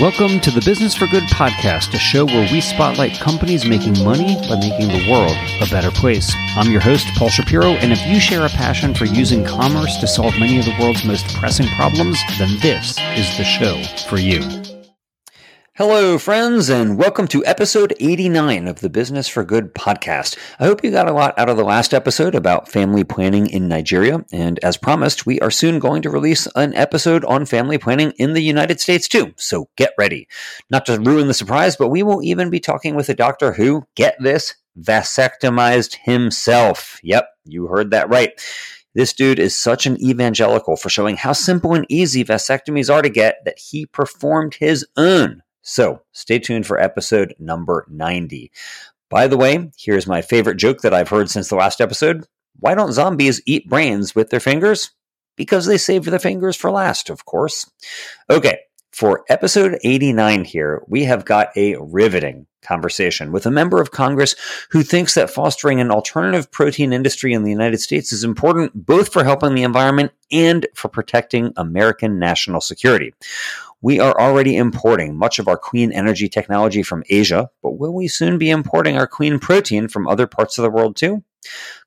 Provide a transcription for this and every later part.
Welcome to the Business for Good podcast, a show where we spotlight companies making money by making the world a better place. I'm your host, Paul Shapiro, and if you share a passion for using commerce to solve many of the world's most pressing problems, then this is the show for you. Hello, friends, and welcome to episode 89 of the Business for Good podcast. I hope you got a lot out of the last episode about family planning in Nigeria. And as promised, we are soon going to release an episode on family planning in the United States too. So get ready. Not to ruin the surprise, but we will even be talking with a doctor who, get this, vasectomized himself. Yep, you heard that right. This dude is such an evangelical for showing how simple and easy vasectomies are to get that he performed his own so stay tuned for episode number 90. By the way, here's my favorite joke that I've heard since the last episode. Why don't zombies eat brains with their fingers? Because they save their fingers for last, of course. Okay, for episode 89 here, we have got a riveting conversation with a member of Congress who thinks that fostering an alternative protein industry in the United States is important both for helping the environment and for protecting American national security. We are already importing much of our clean energy technology from Asia, but will we soon be importing our clean protein from other parts of the world too?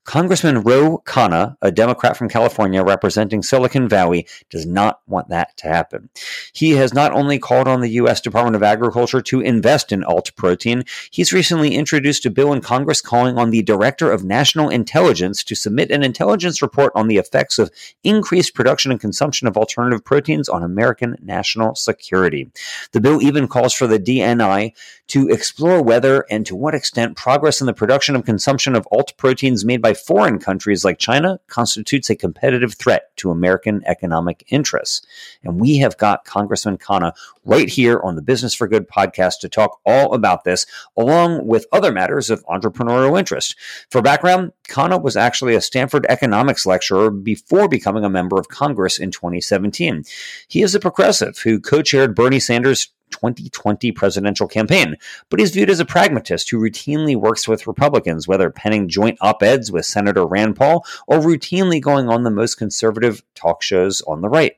Congressman Ro Khanna, a Democrat from California representing Silicon Valley, does not want that to happen. He has not only called on the U.S. Department of Agriculture to invest in alt protein, he's recently introduced a bill in Congress calling on the Director of National Intelligence to submit an intelligence report on the effects of increased production and consumption of alternative proteins on American national security. The bill even calls for the DNI to explore whether and to what extent progress in the production and consumption of alt proteins made by foreign countries like China constitutes a competitive threat to American economic interests. And we have got Congressman Khanna right here on the Business for Good podcast to talk all about this, along with other matters of entrepreneurial interest. For background, Khanna was actually a Stanford economics lecturer before becoming a member of Congress in 2017. He is a progressive who co chaired Bernie Sanders' 2020 presidential campaign, but he's viewed as a pragmatist who routinely works with Republicans, whether penning joint op eds with Senator Rand Paul or routinely going on the most conservative talk shows on the right.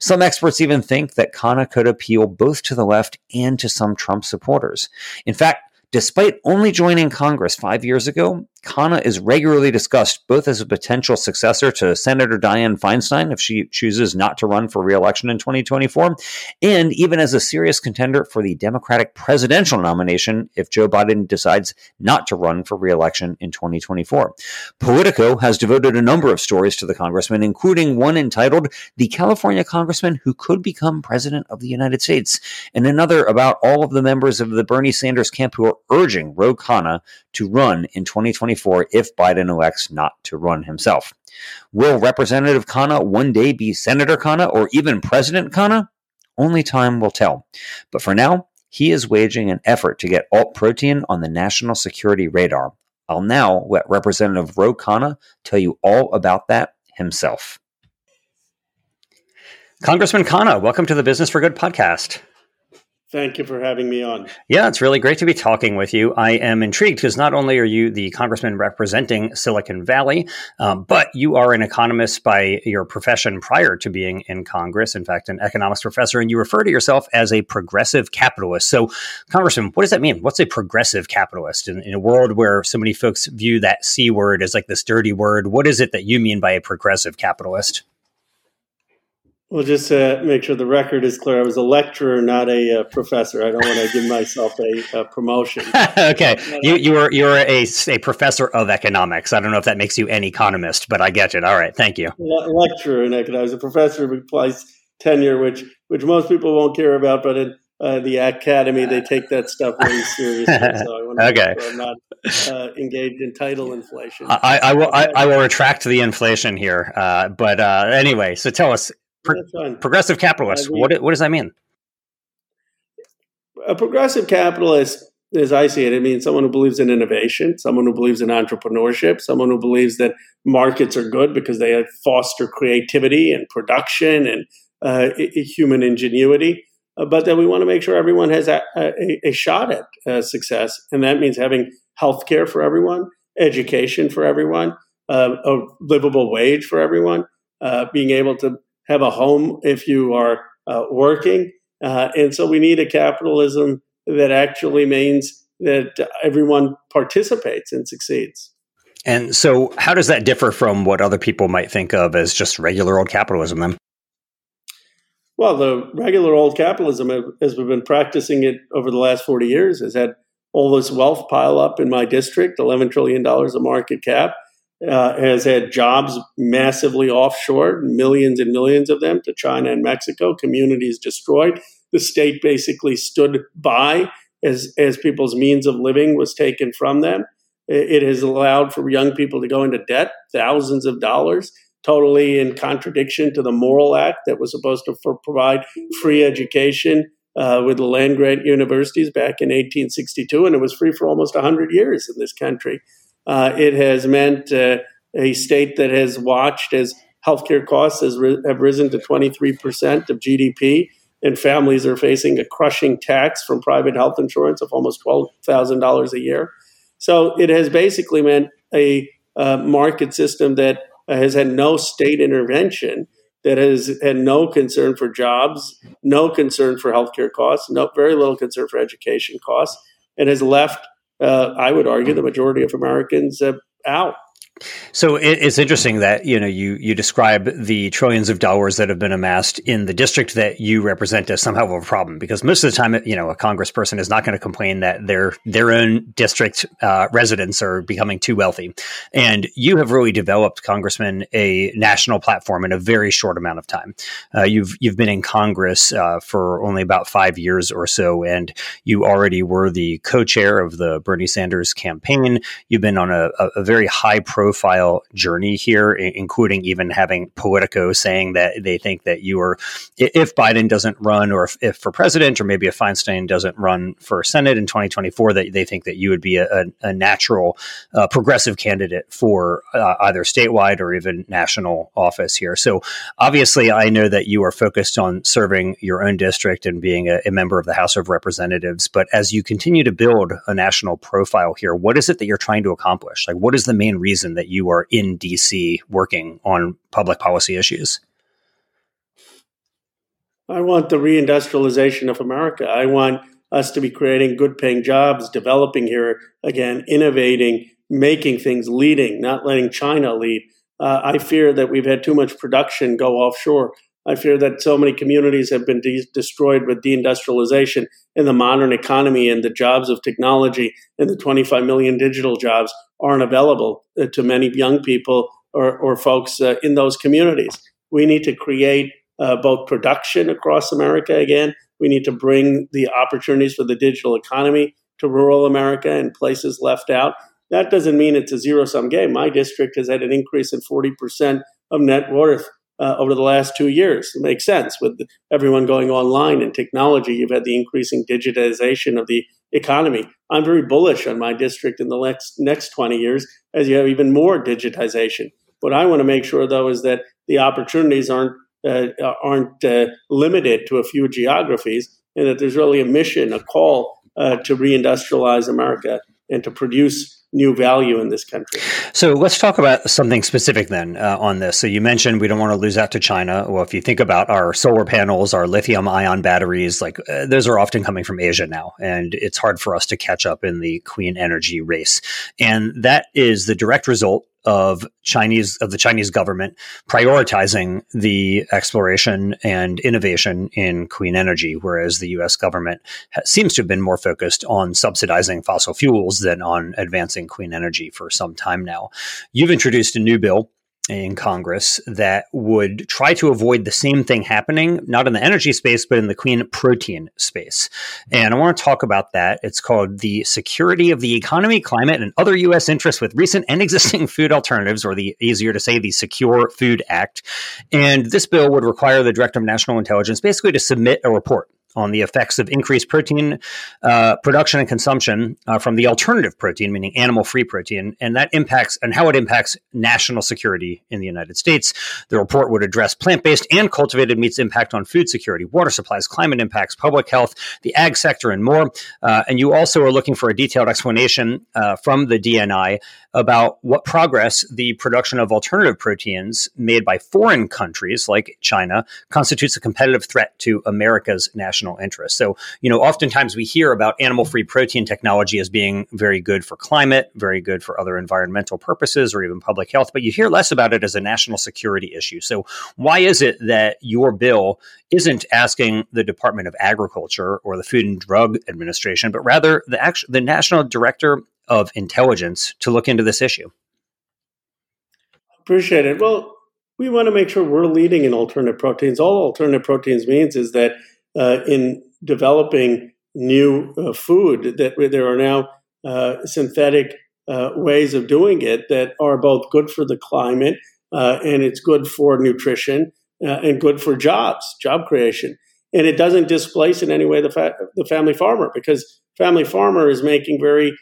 Some experts even think that Khanna could appeal both to the left and to some Trump supporters. In fact, Despite only joining Congress five years ago, Khanna is regularly discussed both as a potential successor to Senator Dianne Feinstein if she chooses not to run for reelection in 2024, and even as a serious contender for the Democratic presidential nomination if Joe Biden decides not to run for reelection in 2024. Politico has devoted a number of stories to the congressman, including one entitled The California Congressman Who Could Become President of the United States, and another about all of the members of the Bernie Sanders camp who are urging Ro Khanna to run in 2024 if Biden elects not to run himself. Will Representative Khanna one day be Senator Khanna or even President Khanna? Only time will tell. But for now, he is waging an effort to get alt protein on the national security radar. I'll now let Representative Ro Khanna tell you all about that himself. Congressman Khanna, welcome to the Business for Good podcast. Thank you for having me on. Yeah, it's really great to be talking with you. I am intrigued because not only are you the congressman representing Silicon Valley, um, but you are an economist by your profession prior to being in Congress. In fact, an economics professor, and you refer to yourself as a progressive capitalist. So, Congressman, what does that mean? What's a progressive capitalist in, in a world where so many folks view that C word as like this dirty word? What is it that you mean by a progressive capitalist? Well, just to make sure the record is clear, I was a lecturer, not a uh, professor. I don't want to give myself a, a promotion. okay, you you were you were a, a professor of economics. I don't know if that makes you an economist, but I get it. All right, thank you. Le- lecturer in economics. A professor who applies tenure, which which most people won't care about, but in uh, the academy they take that stuff very seriously. So I want to okay. Sure I'm not uh, engaged in title inflation. I, I will I, I, will retract the inflation here. Uh, but uh, anyway, so tell us Pro- progressive capitalist. What what does that mean? A progressive capitalist, as I see it, it means someone who believes in innovation, someone who believes in entrepreneurship, someone who believes that markets are good because they foster creativity and production and uh, human ingenuity. Uh, but that we want to make sure everyone has a, a, a shot at uh, success, and that means having health care for everyone, education for everyone, uh, a livable wage for everyone, uh, being able to have a home if you are uh, working, Uh, and so we need a capitalism that actually means that everyone participates and succeeds. And so, how does that differ from what other people might think of as just regular old capitalism then? Well, the regular old capitalism, as we've been practicing it over the last 40 years, has had all this wealth pile up in my district $11 trillion of market cap, uh, has had jobs massively offshore, millions and millions of them to China and Mexico, communities destroyed. The state basically stood by as, as people's means of living was taken from them. It has allowed for young people to go into debt, thousands of dollars, totally in contradiction to the Morrill Act that was supposed to provide free education uh, with the land grant universities back in 1862, and it was free for almost 100 years in this country. Uh, it has meant uh, a state that has watched as healthcare costs has have risen to 23% of GDP, and families are facing a crushing tax from private health insurance of almost $12,000 a year. So it has basically meant a uh, market system that has had no state intervention, that has had no concern for jobs, no concern for healthcare costs, no very little concern for education costs, and has left, uh, I would argue, the majority of Americans uh, out. So it's interesting that you know you you describe the trillions of dollars that have been amassed in the district that you represent as somehow of a problem because most of the time you know a congressperson is not going to complain that their their own district uh, residents are becoming too wealthy, and you have really developed, Congressman, a national platform in a very short amount of time. Uh, you've you've been in Congress uh, for only about five years or so, and you already were the co-chair of the Bernie Sanders campaign. You've been on a, a, very high profile profile journey here, including even having Politico saying that they think that you are, if Biden doesn't run, or if, if for president, or maybe if Feinstein doesn't run for Senate in 2024, that they think that you would be a, a natural uh, progressive candidate for uh, either statewide or even national office here. So obviously, I know that you are focused on serving your own district and being a, a member of the House of Representatives. But as you continue to build a national profile here, what is it that you're trying to accomplish? Like, what is the main reason that you are in DC working on public policy issues? I want the reindustrialization of America. I want us to be creating good paying jobs, developing here again, innovating, making things, leading, not letting China lead. Uh, I fear that we've had too much production go offshore. I fear that so many communities have been de- destroyed with deindustrialization in the modern economy and the jobs of technology and the 25 million digital jobs aren't available uh, to many young people or, or folks uh, in those communities. We need to create uh, both production across America again. We need to bring the opportunities for the digital economy to rural America and places left out. That doesn't mean it's a zero sum game. My district has had an increase in 40% of net worth uh, over the last two years. It makes sense with everyone going online and technology. You've had the increasing digitization of the economy. I'm very bullish on my district in the next next 20 years as you have even more digitization. What I want to make sure though is that the opportunities aren't uh, aren't uh, limited to a few geographies, and that there's really a mission, a call uh, to reindustrialize America and to produce new value in this country. So let's talk about something specific then uh, on this. So you mentioned we don't want to lose out to China. Well, if you think about our solar panels, our lithium ion batteries, like uh, those are often coming from Asia now, and it's hard for us to catch up in the clean energy race. And that is the direct result of Chinese of the Chinese government prioritizing the exploration and innovation in clean energy, whereas the U.S. government ha- seems to have been more focused on subsidizing fossil fuels than on advancing clean energy for some time now. You've introduced a new bill in Congress that would try to avoid the same thing happening, not in the energy space, but in the clean protein space. And I want to talk about that. It's called the Security of the Economy, Climate, and Other U.S. Interests with Recent and Existing Food Alternatives, or the easier to say, the Secure Food Act. And this bill would require the Director of National Intelligence basically to submit a report on the effects of increased protein uh, production and consumption uh, from the alternative protein, meaning animal free protein, and that impacts and how it impacts national security in the United States. The report would address plant based and cultivated meats' impact on food security, water supplies, climate impacts, public health, the ag sector, and more. Uh, and you also are looking for a detailed explanation uh, from the DNI about what progress the production of alternative proteins made by foreign countries like China constitutes a competitive threat to America's national national interest. So, you know, oftentimes we hear about animal free protein technology as being very good for climate, very good for other environmental purposes, or even public health, but you hear less about it as a national security issue. So, why is it that your bill isn't asking the Department of Agriculture or the Food and Drug Administration, but rather the, act- the National Director of Intelligence to look into this issue? Appreciate it. Well, we want to make sure we're leading in alternative proteins. All alternative proteins means is that uh, in developing new uh, food, that there are now uh, synthetic uh, ways of doing it that are both good for the climate uh, and it's good for nutrition uh, and good for jobs, job creation. And it doesn't displace in any way the, fa- the family farmer because family farmer is making very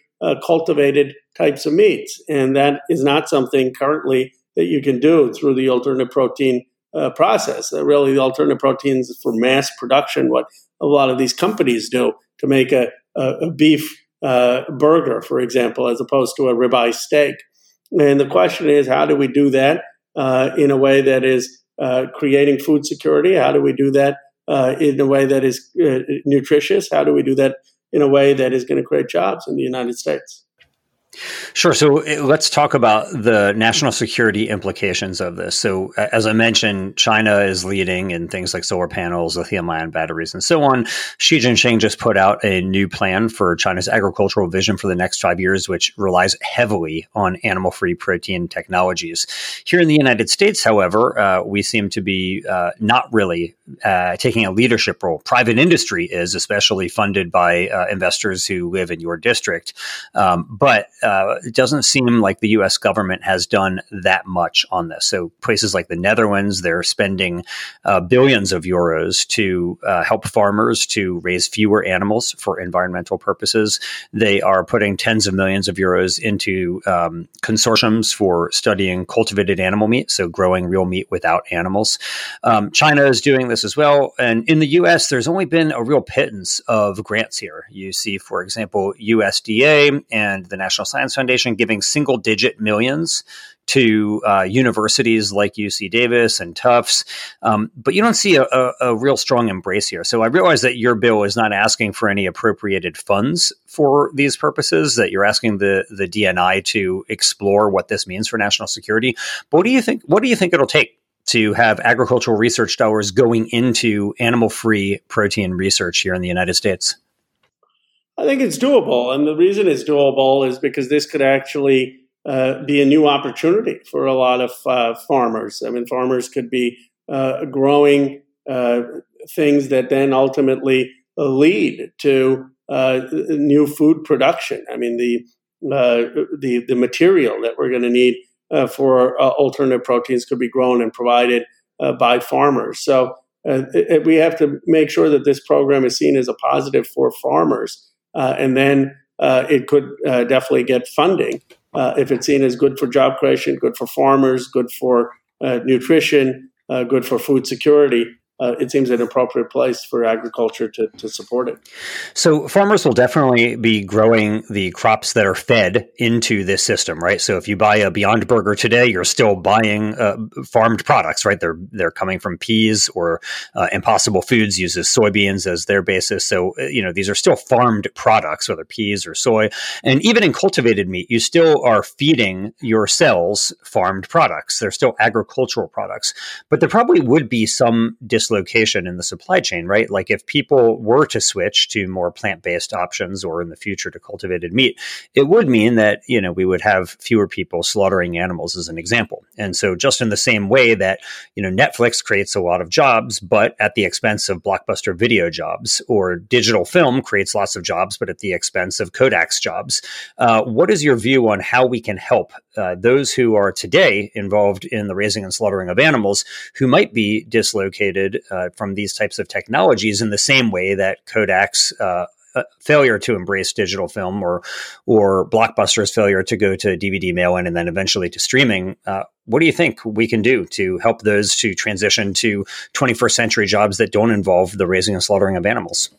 cultivated types of meats, and that is not something currently that you can do through the alternative protein uh, process. Uh, really, the alternative proteins for mass production, what a lot of these companies do to make a, a, a beef uh, burger, for example, as opposed to a ribeye steak. And the question is, how do we do that uh, in a way that is uh, creating food security? How do we do that uh, in a way that is nutritious? How do we do that in a way that is going to create jobs in the United States? Sure. So eh, let's talk about the national security implications of this. So, as I mentioned, China is leading in things like solar panels, lithium ion batteries, and so on. Xi Jinping just put out a new plan for China's agricultural vision for the next five years, which relies heavily on animal free protein technologies. Here in the United States, however, uh, we seem to be uh, not really uh, taking a leadership role. Private industry is, especially funded by uh, investors who live in your district. Um, but uh, it doesn't seem like the U.S. government has done that much on this. So places like the Netherlands, they're spending uh, billions of euros to uh, help farmers to raise fewer animals for environmental purposes. They are putting tens of millions of euros into um, consortiums for studying cultivated animal meat, so growing real meat without animals. Um, China is doing this as well, and in the U.S., there's only been a real pittance of grants here. You see, for example, USDA and the National Science Foundation giving single digit millions to uh, universities like UC Davis and Tufts, um, but you don't see a, a, a, real strong embrace here. So I realize that your bill is not asking for any appropriated funds for these purposes. That you're asking the the DNI to explore what this means for national security. But what do you think? What do you think it'll take to have agricultural research dollars going into animal free protein research here in the United States? I think it's doable. And the reason it's doable is because this could actually uh, be a new opportunity for a lot of uh, farmers. I mean, farmers could be uh, growing uh, things that then ultimately lead to uh, new food production. I mean, the uh, the, the material that we're going to need for alternative proteins could be grown and provided by farmers. So it, we have to make sure that this program is seen as a positive for farmers uh, and then uh, it could uh, definitely get funding if it's seen as good for job creation, good for farmers, good for nutrition, good for food security uh, it seems an appropriate place for agriculture to, to support it. So, farmers will definitely be growing the crops that are fed into this system, right? So, if you buy a Beyond Burger today, you're still buying uh, farmed products, right? They're they're coming from peas or uh, Impossible Foods uses soybeans as their basis. So, uh, you know, these are still farmed products, whether peas or soy. And even in cultivated meat, you still are feeding your cells farmed products. They're still agricultural products, but there probably would be some dis dislocation in the supply chain, right? Like if people were to switch to more plant based options or in the future to cultivated meat, it would mean that, you know, we would have fewer people slaughtering animals as an example. And so just in the same way that, you know, Netflix creates a lot of jobs, but at the expense of blockbuster video jobs, or digital film creates lots of jobs, but at the expense of Kodak's jobs. Uh, what is your view on how we can help uh, those who are today involved in the raising and slaughtering of animals who might be dislocated uh, from these types of technologies in the same way that Kodak's uh, uh, failure to embrace digital film or or Blockbuster's failure to go to DVD mail-in and then eventually to streaming. Uh, what do you think we can do to help those to transition to 21st century jobs that don't involve the raising and slaughtering of animals?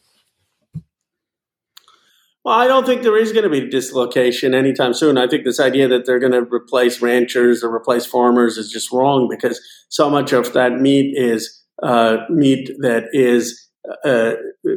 Well, I don't think there is going to be dislocation anytime soon. I think this idea that they're going to replace ranchers or replace farmers is just wrong because so much of that meat is uh, meat that is uh,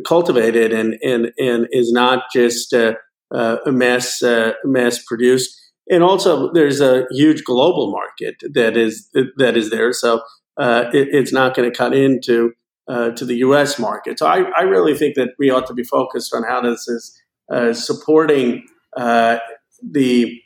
cultivated and, and, and is not just uh, uh, mass, mass produced. And also, there's a huge global market that is that is there. So it, it's not going to cut into to the U.S. market. So I, I really think that we ought to be focused on how this is supporting the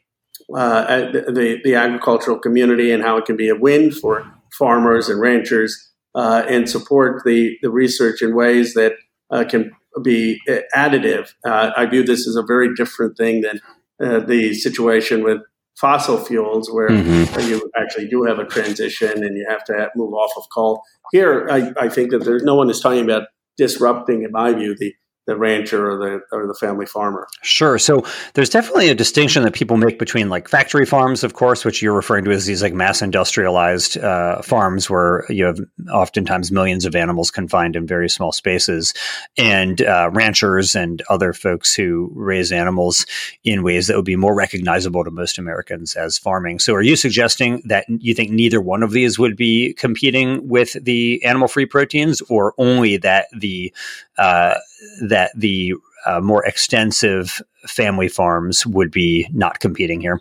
uh, the, the agricultural community and how it can be a win for farmers and ranchers uh, and support the, the research in ways that uh, can be uh, additive. Uh, I view this as a very different thing than uh, the situation with fossil fuels, where mm-hmm. you actually do have a transition and you have to move off of coal. Here, I, I think that there's no one is talking about disrupting, in my view, the the rancher or the or the family farmer. Sure. So there's definitely a distinction that people make between like factory farms, of course, which you're referring to as these like mass industrialized uh, farms where you have oftentimes millions of animals confined in very small spaces, and uh, ranchers and other folks who raise animals in ways that would be more recognizable to most Americans as farming. So are you suggesting that you think neither one of these would be competing with the animal free proteins, or only that the uh, that the uh, more extensive family farms would be not competing here?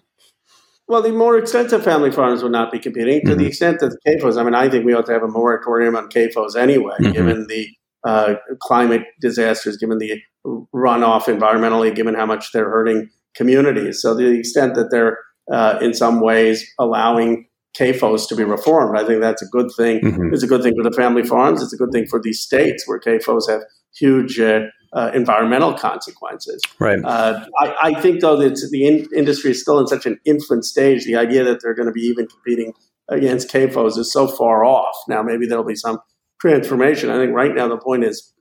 Well, the more extensive family farms would not be competing to mm-hmm. the extent that the CAFOs. I mean, I think we ought to have a moratorium on CAFOs anyway, mm-hmm. given the uh, climate disasters, given the runoff environmentally, given how much they're hurting communities. So, to the extent that they're uh, in some ways allowing CAFOs to be reformed, I think that's a good thing. Mm-hmm. It's a good thing for the family farms. It's a good thing for these states where CAFOs have huge uh, uh, environmental consequences. Right. Uh, I, I, think, though, that the in- industry is still in such an infant stage. The idea that they're going to be even competing against CAFOs is so far off. Now, maybe there'll be some transformation. I think right now the point is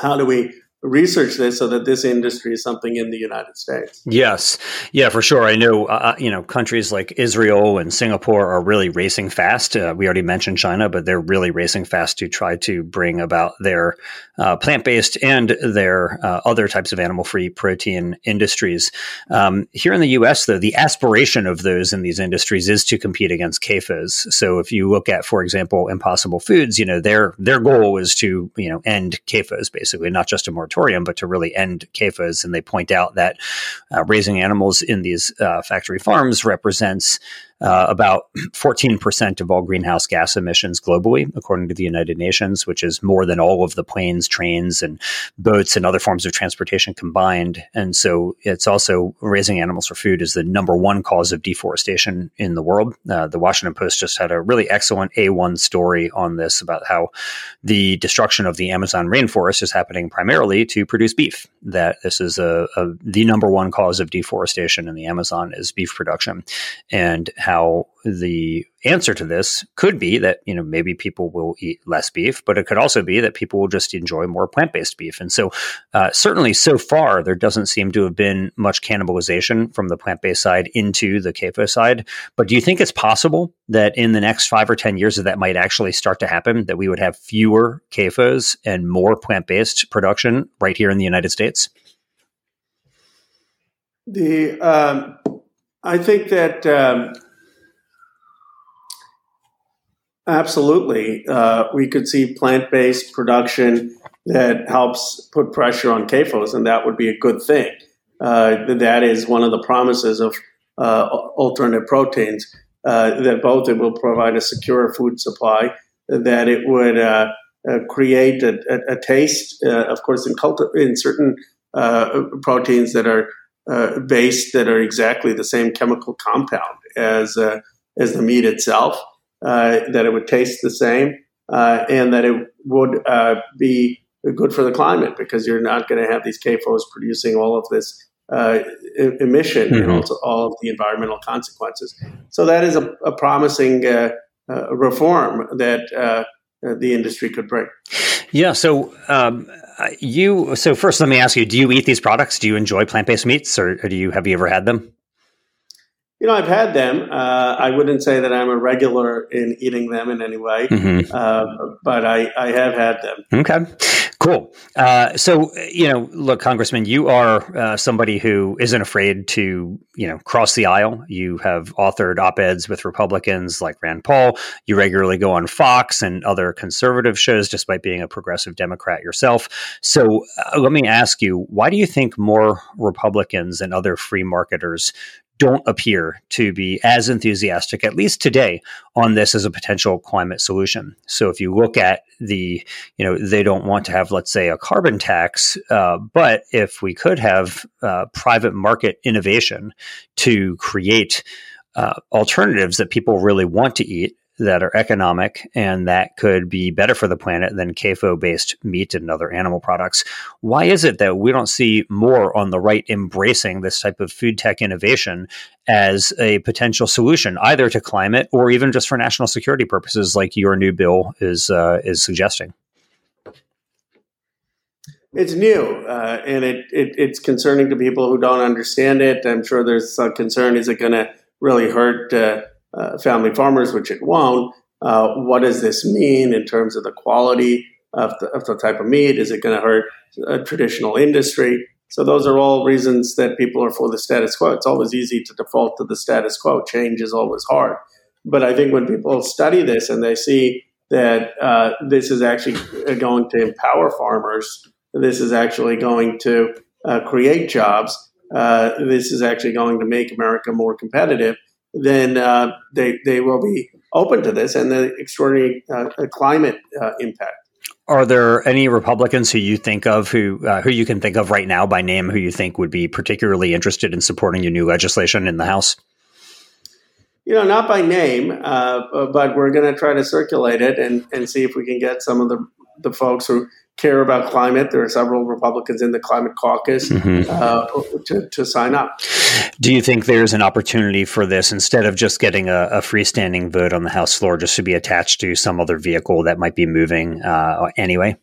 how do we research this so that this industry is something in the United States. Yes, yeah, for sure. I know, uh, uh, you know, countries like Israel and Singapore are really racing fast. Uh, we already mentioned China, but they're really racing fast to try to bring about their uh, plant-based and their uh, other types of animal-free protein industries. Um, here in the U.S., though, the aspiration of those in these industries is to compete against CAFOs. So if you look at, for example, Impossible Foods, you know, their their goal is to you know end CAFOs basically, not just a more moratorium, but to really end CAFOs. And they point out that uh, raising animals in these uh, factory farms represents uh, about 14% of all greenhouse gas emissions globally, according to the United Nations, which is more than all of the planes, trains, and boats and other forms of transportation combined. And so it's also raising animals for food is the number one cause of deforestation in the world. Uh, the Washington Post just had a really excellent A1 story on this about how the destruction of the Amazon rainforest is happening primarily to produce beef. That this is a, a the number one cause of deforestation in the Amazon is beef production, and how the answer to this could be that you know maybe people will eat less beef, but it could also be that people will just enjoy more plant based beef. And so, uh, certainly so far, there doesn't seem to have been much cannibalization from the plant based side into the CAFO side. But do you think it's possible that in the next five or ten years that that might actually start to happen? That we would have fewer CAFOs and more plant based production right here in the United States? The um, I think that. Um, Absolutely. Uh, we could see plant based production that helps put pressure on CAFOs, and that would be a good thing. Uh, that is one of the promises of uh, proteins uh, that both it will provide a secure food supply, that it would uh, uh, create a, a, a taste, of course, in, culti- in certain proteins that are based that are exactly the same chemical compound as as the meat itself that it would taste the same, uh, and that it would uh, be good for the climate because you're not going to have these CAFOs producing all of this uh, emission mm-hmm. and also all of the environmental consequences. So that is a, a promising uh, uh, reform that the industry could bring. Yeah. So um, you. So first, let me ask you: Do you eat these products? Do you enjoy plant-based meats, or, or do you have you ever had them? You know, I've had them. Uh, I wouldn't say that I'm a regular in eating them in any way, mm-hmm. uh, but I, I have had them. Okay, cool. Uh, so, you know, look, Congressman, you are uh, somebody who isn't afraid to, you know, cross the aisle. You have authored op eds with Republicans like Rand Paul. You regularly go on Fox and other conservative shows, despite being a progressive Democrat yourself. So, uh, let me ask you, why do you think more Republicans and other free marketers don't appear to be as enthusiastic, at least today, on this as a potential climate solution. So if you look at the, you know, they don't want to have, let's say, a carbon tax, uh, but if we could have uh, private market innovation to create uh, alternatives that people really want to eat, that are economic and that could be better for the planet than CAFO based meat and other animal products. Why is it that we don't see more on the right embracing this type of food tech innovation as a potential solution, either to climate or even just for national security purposes, like your new bill is uh, is suggesting? It's new, uh, and it, it, it's concerning to people who don't understand it. I'm sure there's some concern: is it going to really hurt? Uh, uh, family farmers, which it won't. Uh, what does this mean in terms of the quality of the, of the type of meat? Is it going to hurt a traditional industry? So those are all reasons that people are for the status quo. It's always easy to default to the status quo. Change is always hard. But I think when people study this and they see that uh, this is actually going to empower farmers, this is actually going to uh, create jobs, uh, this is actually going to make America more competitive, then uh, they they will be open to this and the extraordinary uh, climate uh, impact. Are there any Republicans who you think of who uh, who you can think of right now by name who you think would be particularly interested in supporting your new legislation in the House? You know, not by name, uh, but we're going to try to circulate it and, and see if we can get some of the the folks who care about climate. There are several Republicans in the climate caucus mm-hmm. uh, to, to, sign up. Do you think there's an opportunity for this instead of just getting a, a, freestanding vote on the House floor, just to be attached to some other vehicle that might be moving uh, anyway?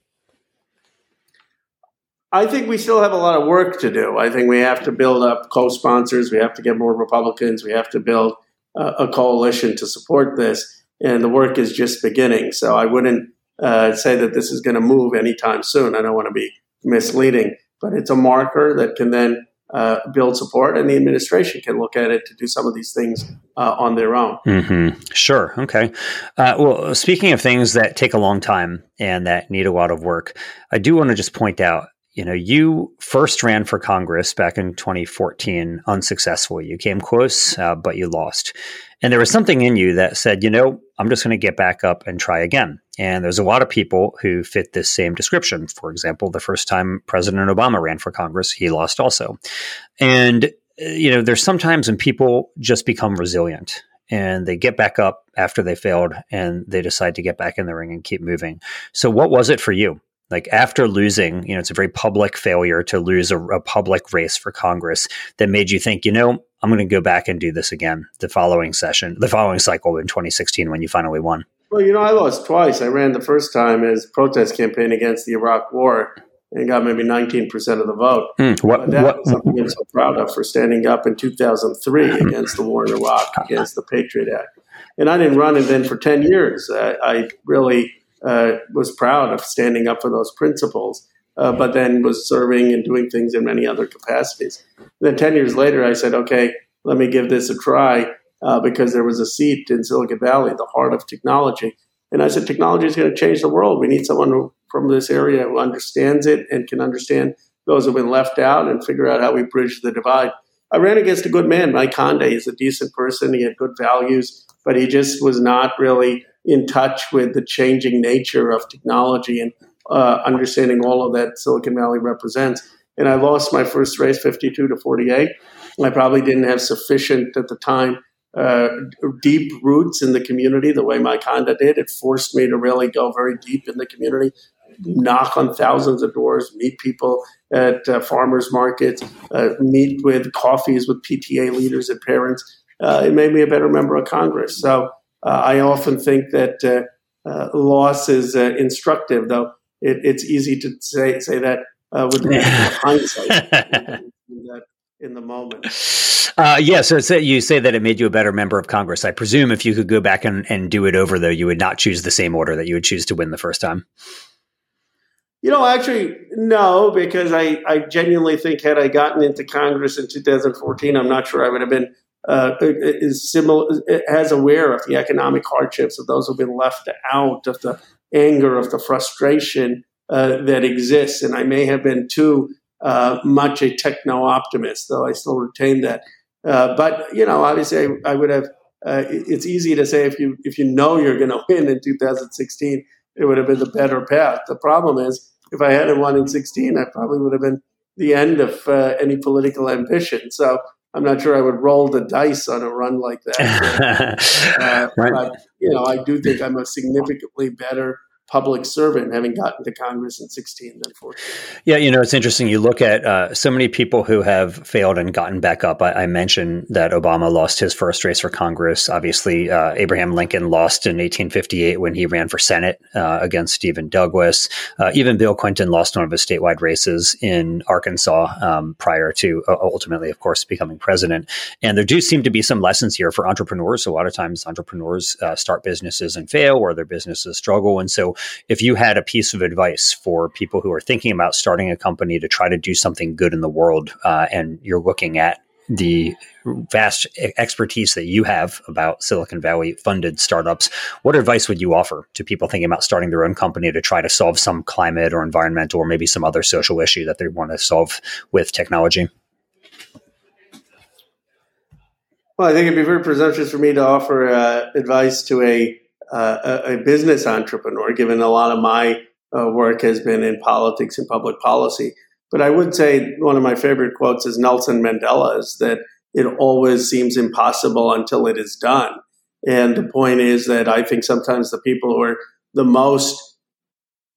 I think we still have a lot of work to do. I think we have to build up co sponsors, we have to get more Republicans, we have to build uh, a coalition to support this. And the work is just beginning. So I wouldn't uh, say that this is going to move anytime soon. I don't want to be misleading, but it's a marker that can then uh, build support, and the administration can look at it to do some of these things uh, on their own. Mm-hmm. Sure. Okay. Uh, well, speaking of things that take a long time and that need a lot of work, I do want to just point out you know, you first ran for Congress back in 2014 unsuccessfully. You came close, uh, but you lost. And there was something in you that said, you know, I'm just going to get back up and try again. And there's a lot of people who fit this same description. For example, the first time President Obama ran for Congress, he lost also. And, uh, you know, there's sometimes when people just become resilient and they get back up after they failed and they decide to get back in the ring and keep moving. So, what was it for you? Like after losing, you know, it's a very public failure to lose a, a public race for Congress that made you think, you know, I'm going to go back and do this again the following session, the following cycle in 2016 when you finally won? Well, you know, I lost twice. I ran the first time as protest campaign against the Iraq War and got maybe 19% of the vote. Hmm. What, that what, was something I'm so proud of for standing up in 2003 hmm. against the war in Iraq, against the Patriot Act. And I didn't run it then for 10 years. I, I really uh, was proud of standing up for those principles uh, but then was serving and doing things in many other capacities. And then 10 years later, I said, okay, let me give this a try uh, because there was a seat in Silicon Valley, the heart of technology. And I said, technology is going to change the world. We need someone who, from this area who understands it and can understand those who have been left out and figure out how we bridge the divide. I ran against a good man, Mike Honda. He's a decent person. He had good values, but he just was not really in touch with the changing nature of technology and uh, understanding all of that Silicon Valley represents. And I lost my first race 52 to 48. I probably didn't have sufficient at the time uh, deep roots in the community the way Mike Honda did. It forced me to really go very deep in the community, knock on thousands of doors, meet people at uh, farmers markets, uh, meet with coffees with PTA leaders and parents. Uh, it made me a better member of Congress. So I often think that uh, loss is instructive, though it, it's easy to say say that uh, with hindsight. in the moment. Uh, yeah, so you say that it made you a better member of Congress. I presume if you could go back and, and do it over, though, you would not choose the same order that you would choose to win the first time. You know, actually, no, because I, I genuinely think had I gotten into Congress in 2014, I'm not sure I would have been uh, is similar as aware of the economic hardships of those who've been left out, of the anger, of the frustration uh, that exists. And I may have been too uh, much a techno optimist, though I still retain that. Uh, but you know, obviously, I, I would have. Uh, it's easy to say if you if you know you're going to win in 2016, it would have been the better path. The problem is, if I hadn't won in 16, I probably would have been the end of uh, any political ambition. So I'm not sure I would roll the dice on a run like that. uh, right. But you know, I do think I'm a significantly better public servant having gotten to Congress in 16 than 14. Yeah, you know, it's interesting. You look at uh, so many people who have failed and gotten back up. I, I mentioned that Obama lost his first race for Congress. Obviously, uh, Abraham Lincoln lost in 1858 when he ran for Senate uh, against Stephen Douglas. Uh, even Bill Clinton lost one of his statewide races in Arkansas um, prior to uh, ultimately, of course, becoming president. And there do seem to be some lessons here for entrepreneurs. A lot of times, entrepreneurs uh, start businesses and fail, or their businesses struggle. And so if you had a piece of advice for people who are thinking about starting a company to try to do something good in the world, uh, and you're looking at the vast expertise that you have about Silicon Valley funded startups, what advice would you offer to people thinking about starting their own company to try to solve some climate or environmental or maybe some other social issue that they want to solve with technology? Well, I think it'd be very presumptuous for me to offer uh, advice to a uh, a, business entrepreneur, given a lot of my uh, work has been in politics and public policy. But I would say one of my favorite quotes is Nelson Mandela's that it always seems impossible until it is done. And the point is that I think sometimes the people who are the most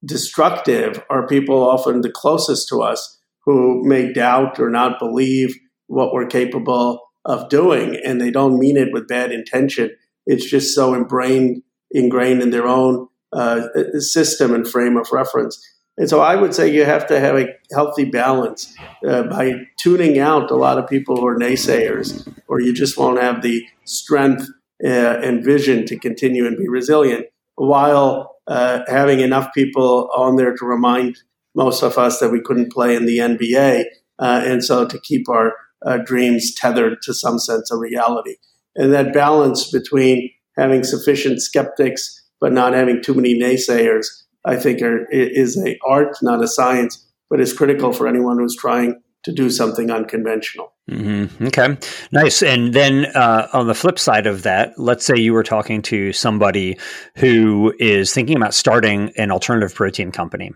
destructive are people often the closest to us who may doubt or not believe what we're capable of doing. And they don't mean it with bad intention. It's just so ingrained ingrained in their own uh, system and frame of reference. And so I would say you have to have a healthy balance uh, by tuning out a lot of people who are naysayers, or you just won't have the strength uh, and vision to continue and be resilient while uh, having enough people on there to remind most of us that we couldn't play in the NBA. Uh, and so to keep our uh, dreams tethered to some sense of reality. And that balance between having sufficient skeptics but not having too many naysayers, I think are, is a art, not a science, but is critical for anyone who's trying to do something unconventional. Mm-hmm. Okay, nice. And then uh, on the flip side of that, let's say you were talking to somebody who is thinking about starting an alternative protein company.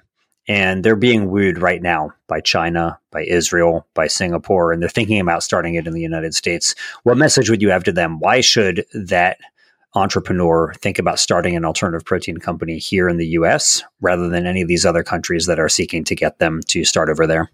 And they're being wooed right now by China, by Israel, by Singapore, and they're thinking about starting it in the United States. What message would you have to them? Why should that entrepreneur think about starting an alternative protein company here in the US rather than any of these other countries that are seeking to get them to start over there?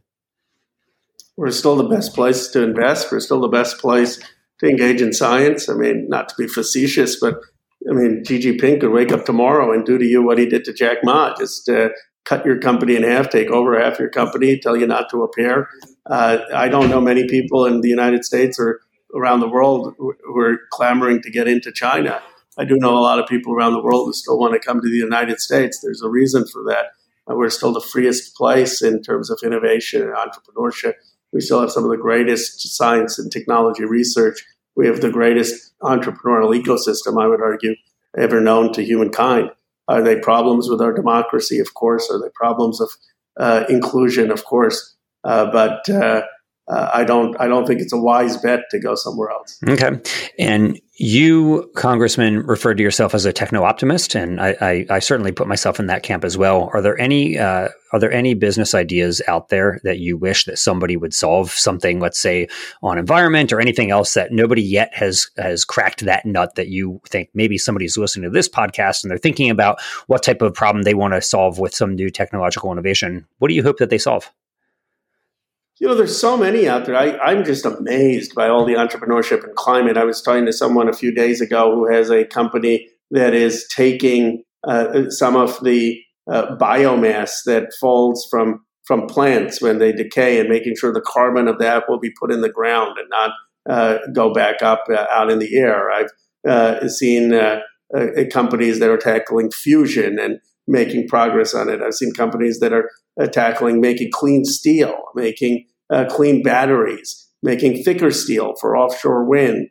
We're still the best place to invest. We're still the best place to engage in science. I mean, not to be facetious, but I mean, Xi Jinping could wake up tomorrow and do to you what he did to Jack Ma, just uh, cut your company in half, take over half your company, tell you not to appear. Uh, I don't know many people in the United States or around the world who are clamoring to get into China. I do know a lot of people around the world who still want to come to the United States. There's a reason for that. Uh, we're still the freest place in terms of innovation and entrepreneurship. We still have some of the greatest science and technology research. We have the greatest entrepreneurial ecosystem, I would argue, ever known to humankind. Are they problems with our democracy? Of course. Are they problems of uh, inclusion? Of course. Uh, but uh, uh, I don't I don't think it's a wise bet to go somewhere else. Okay, and you, Congressman, referred to yourself as a techno optimist, and I, I, I, certainly put myself in that camp as well. Are there any uh, are there any business ideas out there that you wish that somebody would solve something, let's say on environment or anything else that nobody yet has has cracked that nut that you think maybe somebody's listening to this podcast and they're thinking about what type of problem they want to solve with some new technological innovation? What do you hope that they solve? You know, there's so many out there. I, I'm just amazed by all the entrepreneurship and climate. I was talking to someone a few days ago who has a company that is taking uh, some of the uh, biomass that falls from from plants when they decay and making sure the carbon of that will be put in the ground and not uh, go back up uh, out in the air. I've uh, seen uh, companies that are tackling fusion and making progress on it. I've seen companies that are uh, tackling making clean steel, making clean batteries, making thicker steel for offshore wind.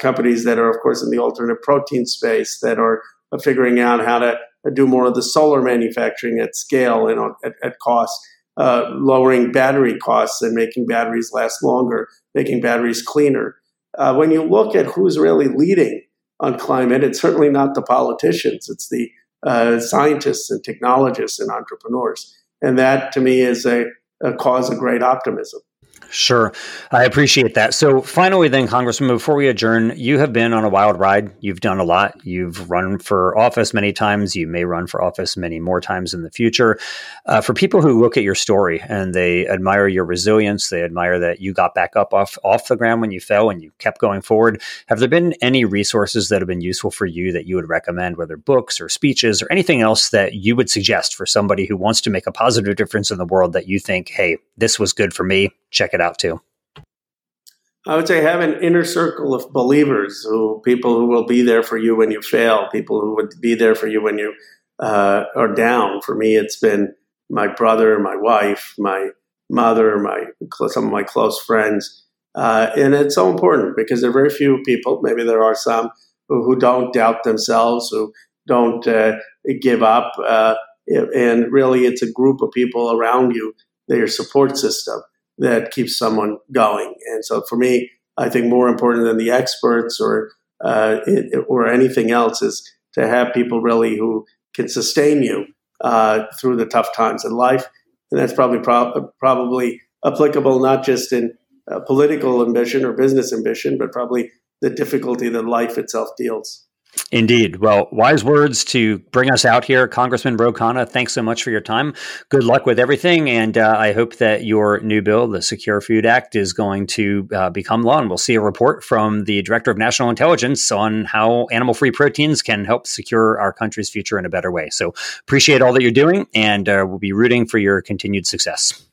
companies that are, of course, in the alternate protein space that are figuring out how to do more of the solar manufacturing at scale and at, at cost, uh, lowering battery costs and making batteries last longer, making batteries cleaner. Uh, when you look at who's really leading on climate, it's certainly not the politicians, it's the uh, scientists and technologists and entrepreneurs. And that to me is a, a cause of great optimism. Sure. I appreciate that. So, finally, then, Congressman, before we adjourn, you have been on a wild ride. You've done a lot. You've run for office many times. You may run for office many more times in the future. Uh, for people who look at your story and they admire your resilience, they admire that you got back up off, off the ground when you fell and you kept going forward, have there been any resources that have been useful for you that you would recommend, whether books or speeches or anything else that you would suggest for somebody who wants to make a positive difference in the world that you think, hey, this was good for me? Check it out too? I would say have an inner circle of believers, who people who will be there for you when you fail, people who would be there for you when you uh, are down. For me, it's been my brother, my wife, my mother, my some of my close friends, uh, and it's so important because there are very few people. Maybe there are some who, who don't doubt themselves, who don't uh, give up, uh, and really, it's a group of people around you, their support system that keeps someone going. And so for me, I think more important than the experts or uh, it, or anything else is to have people really who can sustain you uh, through the tough times in life. And that's probably pro- probably applicable not just in uh, political ambition or business ambition, but probably the difficulty that life itself deals. Indeed. Well, wise words to bring us out here. Congressman Ro Khanna, thanks so much for your time. Good luck with everything. And uh, I hope that your new bill, the Secure Food Act, is going to uh, become law. And we'll see a report from the Director of National Intelligence on how animal free proteins can help secure our country's future in a better way. So appreciate all that you're doing. And uh, we'll be rooting for your continued success.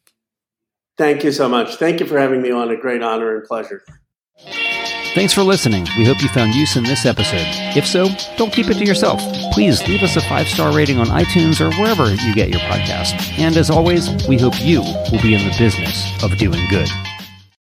Thank you so much. Thank you for having me on. A great honor and pleasure. Thanks for listening. We hope you found use in this episode. If so, don't keep it to yourself. Please leave us a five star rating on iTunes or wherever you get your podcast. And as always, we hope you will be in the business of doing good.